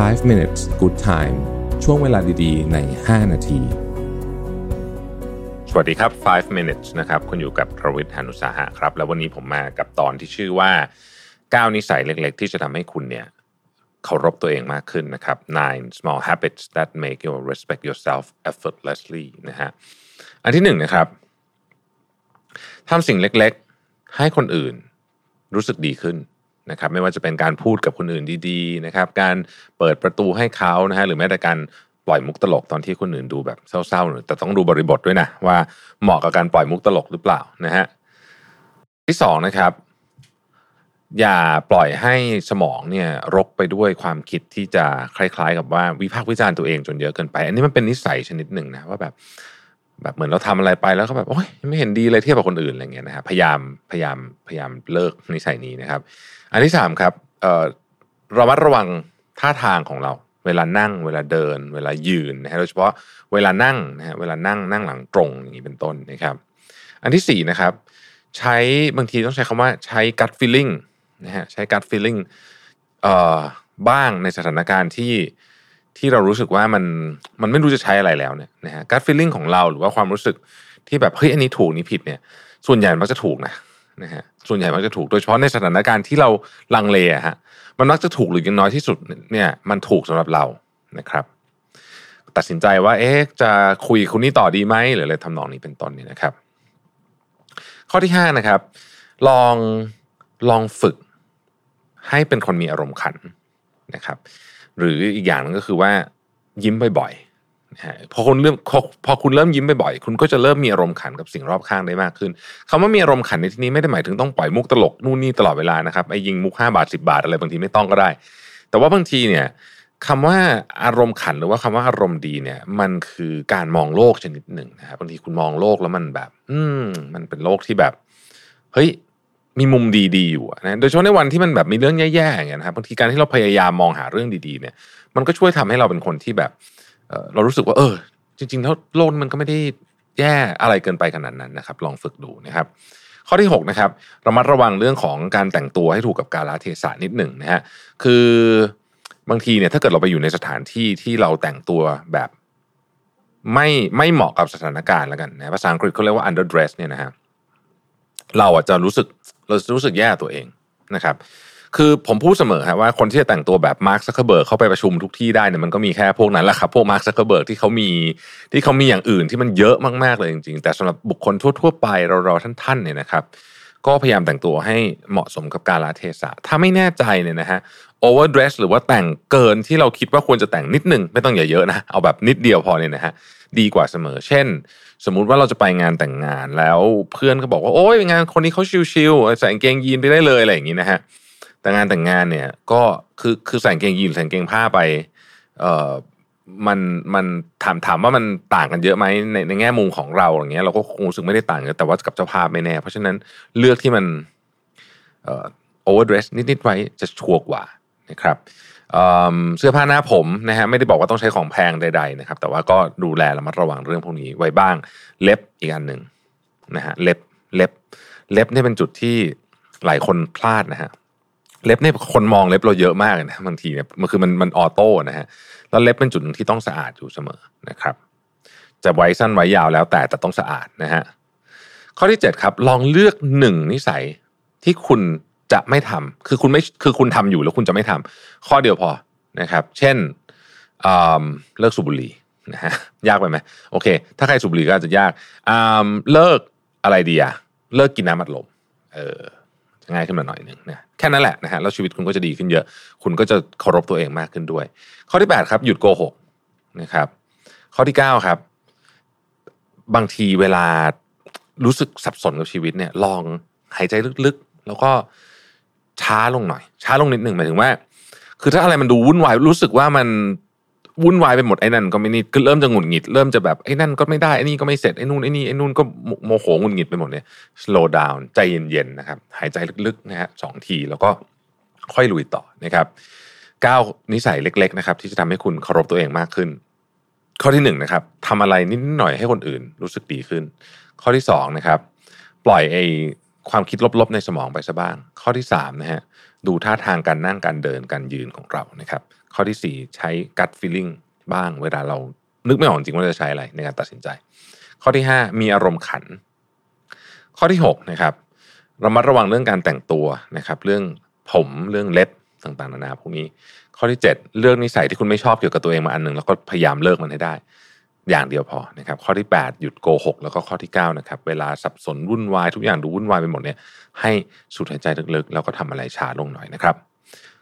5 minutes good time ช่วงเวลาดีๆ ใน 5 นาที สวัสดีครับ 5 minutes นะครับ คุณอยู่กับประวิทย์หานุสาหะครับ แล้ววันนี้ผมมากับตอนที่ชื่อว่า 9 นิสัยเล็กๆ ที่จะทำให้คุณเนี่ยเคารพตัวเองมากขึ้นนะครับ nine small habits that make you respect yourself effortlessly นะฮะ อันที่หนึ่งนะครับทำสิ่งเล็กๆ ให้คนอื่นรู้สึกดีขึ้น นะครับไม่ว่าจะเป็นการพูดกับคนอื่นดีๆนะครับการเปิดประตูให้เขานะฮะหรือแม้แต่การปล่อยมุกตลกตอนที่คนอื่นดูแบบเศร้าๆหน่อยแต่ต้องดูบริบทด้วยนะว่าเหมาะกับการปล่อยมุกตลกหรือเปล่านะฮะที่สองนะครับ อย่าปล่อยให้สมองเนี่ยรกไปด้วยความคิดที่จะคล้าย ๆ กับว่าวิพากษ์วิจารณ์ตัวเองจนเยอะเกินไป อันนี้มันเป็นนิสัยชนิดหนึ่งนะว่าแบบ แบบเหมือนเราทำอะไรไปแล้วก็แบบโอ๊ยไม่เห็นดีเลยเทียบกับคนอื่นอะไรเงี้ยนะครับพยายามพยายามพยายามเลิกนิสัยนี้นะครับ อันที่สามครับเอ่อระมัดระวังท่าทางของเรา เวลานั่ง เวลาเดิน เวลายืนนะฮะโดยเฉพาะเวลานั่งนะฮะเวลานั่งนั่งหลังตรงอย่างนี้เป็นต้นนะครับ อันที่สี่นะครับ ใช้บางทีต้องใช้คำว่าใช้ gut feeling นะฮะใช้ gut feeling เอ่อบ้างในสถานการณ์ที่ ที่เรารู้สึกว่ามันมันไม่รู้จะใช้อะไรแล้วเนี่ยนะฮะ gut feeling ของเราหรือว่าความรู้สึกที่แบบเฮ้ยอันนี้ถูกนี่ผิดเนี่ย ส่วนใหญ่มักจะถูกนะนะฮะส่วนใหญ่มักจะถูกโดยเฉพาะในสถานการณ์ที่เราลังเลอะฮะมันมักจะถูกหรือยังน้อยที่สุดเนี่ยมันถูกสำหรับเรานะครับตัดสินใจว่าเอ๊ะจะคุยกับคนนี้ต่อดีไหมหรืออะไรทำนองนี้เป็นต้นเนี่ยนะครับ ข้อที่ห้านะครับ ลองลองฝึกให้เป็นคนมีอารมณ์ขันนะครับ หรืออีกอย่างนึงก็คือว่า ยิ้มบ่อยๆพอคุณเริ่มพอคุณเริ่มยิ้มบ่อยๆคุณก็จะเริ่มมีอารมณ์ขันกับสิ่งรอบข้างได้มากขึ้นคำว่ามีอารมณ์ขันในที่นี้ไม่ได้หมายถึงต้องปล่อยมุกตลกนู่นนี่ตลอดเวลานะครับไอ้ยิงมุกห้าบาทสิบาทอะไรบางทีไม่ต้องก็ได้ แต่ว่าบางทีเนี่ยคำว่าอารมณ์ขันหรือว่าคำว่าอารมณ์ดีเนี่ย มันคือการมองโลกชนิดหนึ่งนะครับบางทีคุณมองโลกแล้วมันแบบ อืมมันเป็นโลกที่แบบ เฮ้ย มีมุมดีๆอยู่นะโดยเฉพาะในวันที่มันแบบมีเรื่องแย่ๆอย่างเงี้ยนะครับบางทีการที่เราพยายามมองหาเรื่องดีๆเนี่ย มันก็ช่วยทำให้เราเป็นคนที่แบบเเรารู้สึกว่า เออ จริงๆแล้วโลกมันก็ไม่ได้แย่อะไรเกินไปขนาดนั้นนะครับ ลองฝึกดูนะครับ ข้อที่6นะครับระมัดระวังเรื่องของการแต่งตัวให้ถูกกับกาลเทศะนิดหนึ่งนะฮะคือบางทีเนี่ยถ้าเกิดเราไปอยู่ในสถานที่ที่เราแต่งตัวแบบไม่ไม่เหมาะกับสถานการณ์แล้วกันนะภาษาอังกฤษเขาเรียกว่า underdress เนี่ยนะฮะเราอาจจะรู้สึก เราจะรู้สึกแย่ตัวเองนะครับ คือผมพูดเสมอครับว่าคนที่จะแต่งตัวแบบมาร์คซักเคเบิร์กเข้าไปประชุมทุกที่ได้เนี่ยมันก็มีแค่พวกนั้นแหละครับพวกมาร์คซักเคเบิร์กที่เขามีที่เขามีอย่างอื่นที่มันเยอะมากๆเลยจริง ๆ แต่สำหรับบุคคลทั่ว ๆ ไปเราเราท่านๆเนี่ยนะครับ ก็พยายามแต่งตัวให้เหมาะสมกับกาลเทศะ ถ้าไม่แน่ใจเนี่ยนะฮะ overdress หรือว่าแต่งเกินที่เราคิดว่าควรจะแต่งนิดนึง ไม่ต้องอย่าเยอะนะ เอาแบบนิดเดียวพอเนี่ยนะฮะดีกว่าเสมอ เช่น สมมุติว่าเราจะไปงานแต่งงานแล้วเพื่อนก็บอกว่าโอ้ยงานคนนี้เขาชิวๆใส่กางเกงยีนไปได้เลยอะไรอย่างนี้นะฮะแต่งานแต่งงานเนี่ยก็คือคือใส่กางเกงยีนใส่กางเกงผ้าไปเอ่อ มันมันถามถามว่ามันต่างกันเยอะไหมในในแง่มุมของเราอย่างเงี้ยเราก็คงรู้สึกไม่ได้ต่างกันแต่ว่ากับเจ้าภาพไม่แน่ เพราะฉะนั้นเลือกที่มันเอ่อ overdress นิดๆไว้จะชัวร์กว่านะครับเอ่อเสื้อผ้าหน้าผมนะฮะไม่ได้บอกว่าต้องใช้ของแพงใดๆนะครับ แต่ว่าก็ดูแลระมัดระวังเรื่องพวกนี้ไว้บ้างเล็บอีกอันหนึ่งนะฮะเล็บเล็บเล็บนี่เป็นจุดที่หลายคนพลาดนะฮะ เล็บเนี่ยคนมองเล็บเราเยอะมากนะบางทีเนี่ยมันคือมันมันออโต้นะฮะแล้วเล็บเป็นจุดหนึ่งที่ต้องสะอาดอยู่เสมอนะครับ จะไว้สั้นไว้ยาวแล้วแต่แต่ต้องสะอาดนะฮะข้อที่ 7 ครับ ลองเลือกหนึ่งนิสัยที่คุณจะไม่ทำคือคุณไม่คือคุณทำอยู่แล้วคุณจะไม่ทำข้อเดียวพอนะครับ เช่นเลิกสูบบุหรี่นะฮะยากไปไหมโอเค ถ้าใครสูบบุหรี่ก็อาจจะยากเลิกอะไรดีอะเลิกกินน้ำอัดลมเออ ง่ายขึ้นมาหน่อยหนึ่งนะแค่นั้นแหละนะฮะแล้วชีวิตคุณก็จะดีขึ้นเยอะ คุณก็จะเคารพตัวเองมากขึ้นด้วย ข้อที่ 8 ครับ หยุดโกหกนะครับ ข้อที่ 9 ครับ บางทีเวลารู้สึกสับสนกับชีวิตเนี่ย ลองหายใจลึกๆ แล้วก็ช้าลงหน่อย ช้าลงนิดหนึ่งหมายถึงว่า คือถ้าอะไรมันดูวุ่นวายรู้สึกว่ามัน วุ่นวายไปหมดไอ้นั่นก็ไม่นี่ก็เริ่มจะหงุดหงิด เริ่มจะแบบไอ้นั่นก็ไม่ได้ไอ้นี่ก็ไม่เสร็จไอ้นู่นไอ้นี่ไอ้นู่นก็โมโหหงุดหงิดไปหมดเนี่ย slow down ใจเย็นๆนะครับหายใจลึกๆนะฮะสองทีแล้วก็ค่อยลุยต่อนะครับเก้านิสัยเล็ก ๆ นะครับ ที่จะทำให้คุณเคารพตัวเองมากขึ้น ข้อที่หนึ่งนะครับทำอะไรนิดหน่อยให้คนอื่นรู้สึกดีขึ้น ข้อที่สองนะครับ ปล่อยไอ้ความคิดลบๆในสมองไปซะบ้าง ข้อที่3นะฮะดูท่าทางการนั่งการเดินการยืนของเรานะครับ ข้อที่ 4 ใช้ gut feeling บ้างเวลาเรานึกไม่ออกจริงว่าจะใช้อะไรในการตัดสินใจ ข้อที่ 5 มีอารมณ์ขัน ข้อที่6นะครับระมัดระวังเรื่องการแต่งตัวนะครับ เรื่องผมเรื่องเล็บต่างๆนานาพวกนี้ ข้อที่ 7 เลือกนิสัยที่คุณไม่ชอบเกี่ยวกับตัวเองมาอันหนึ่งแล้วก็พยายามเลิกมันให้ได้ อย่างเดียวพอนะครับ ข้อที่ 8 หยุดโกหกแล้วก็ข้อที่9นะครับเวลาสับสนวุ่นวายทุกอย่างดูวุ่นวายไปหมดเนี่ยให้สูดหายใจลึกๆ แล้วก็ทำอะไรช้าลงหน่อยนะครับ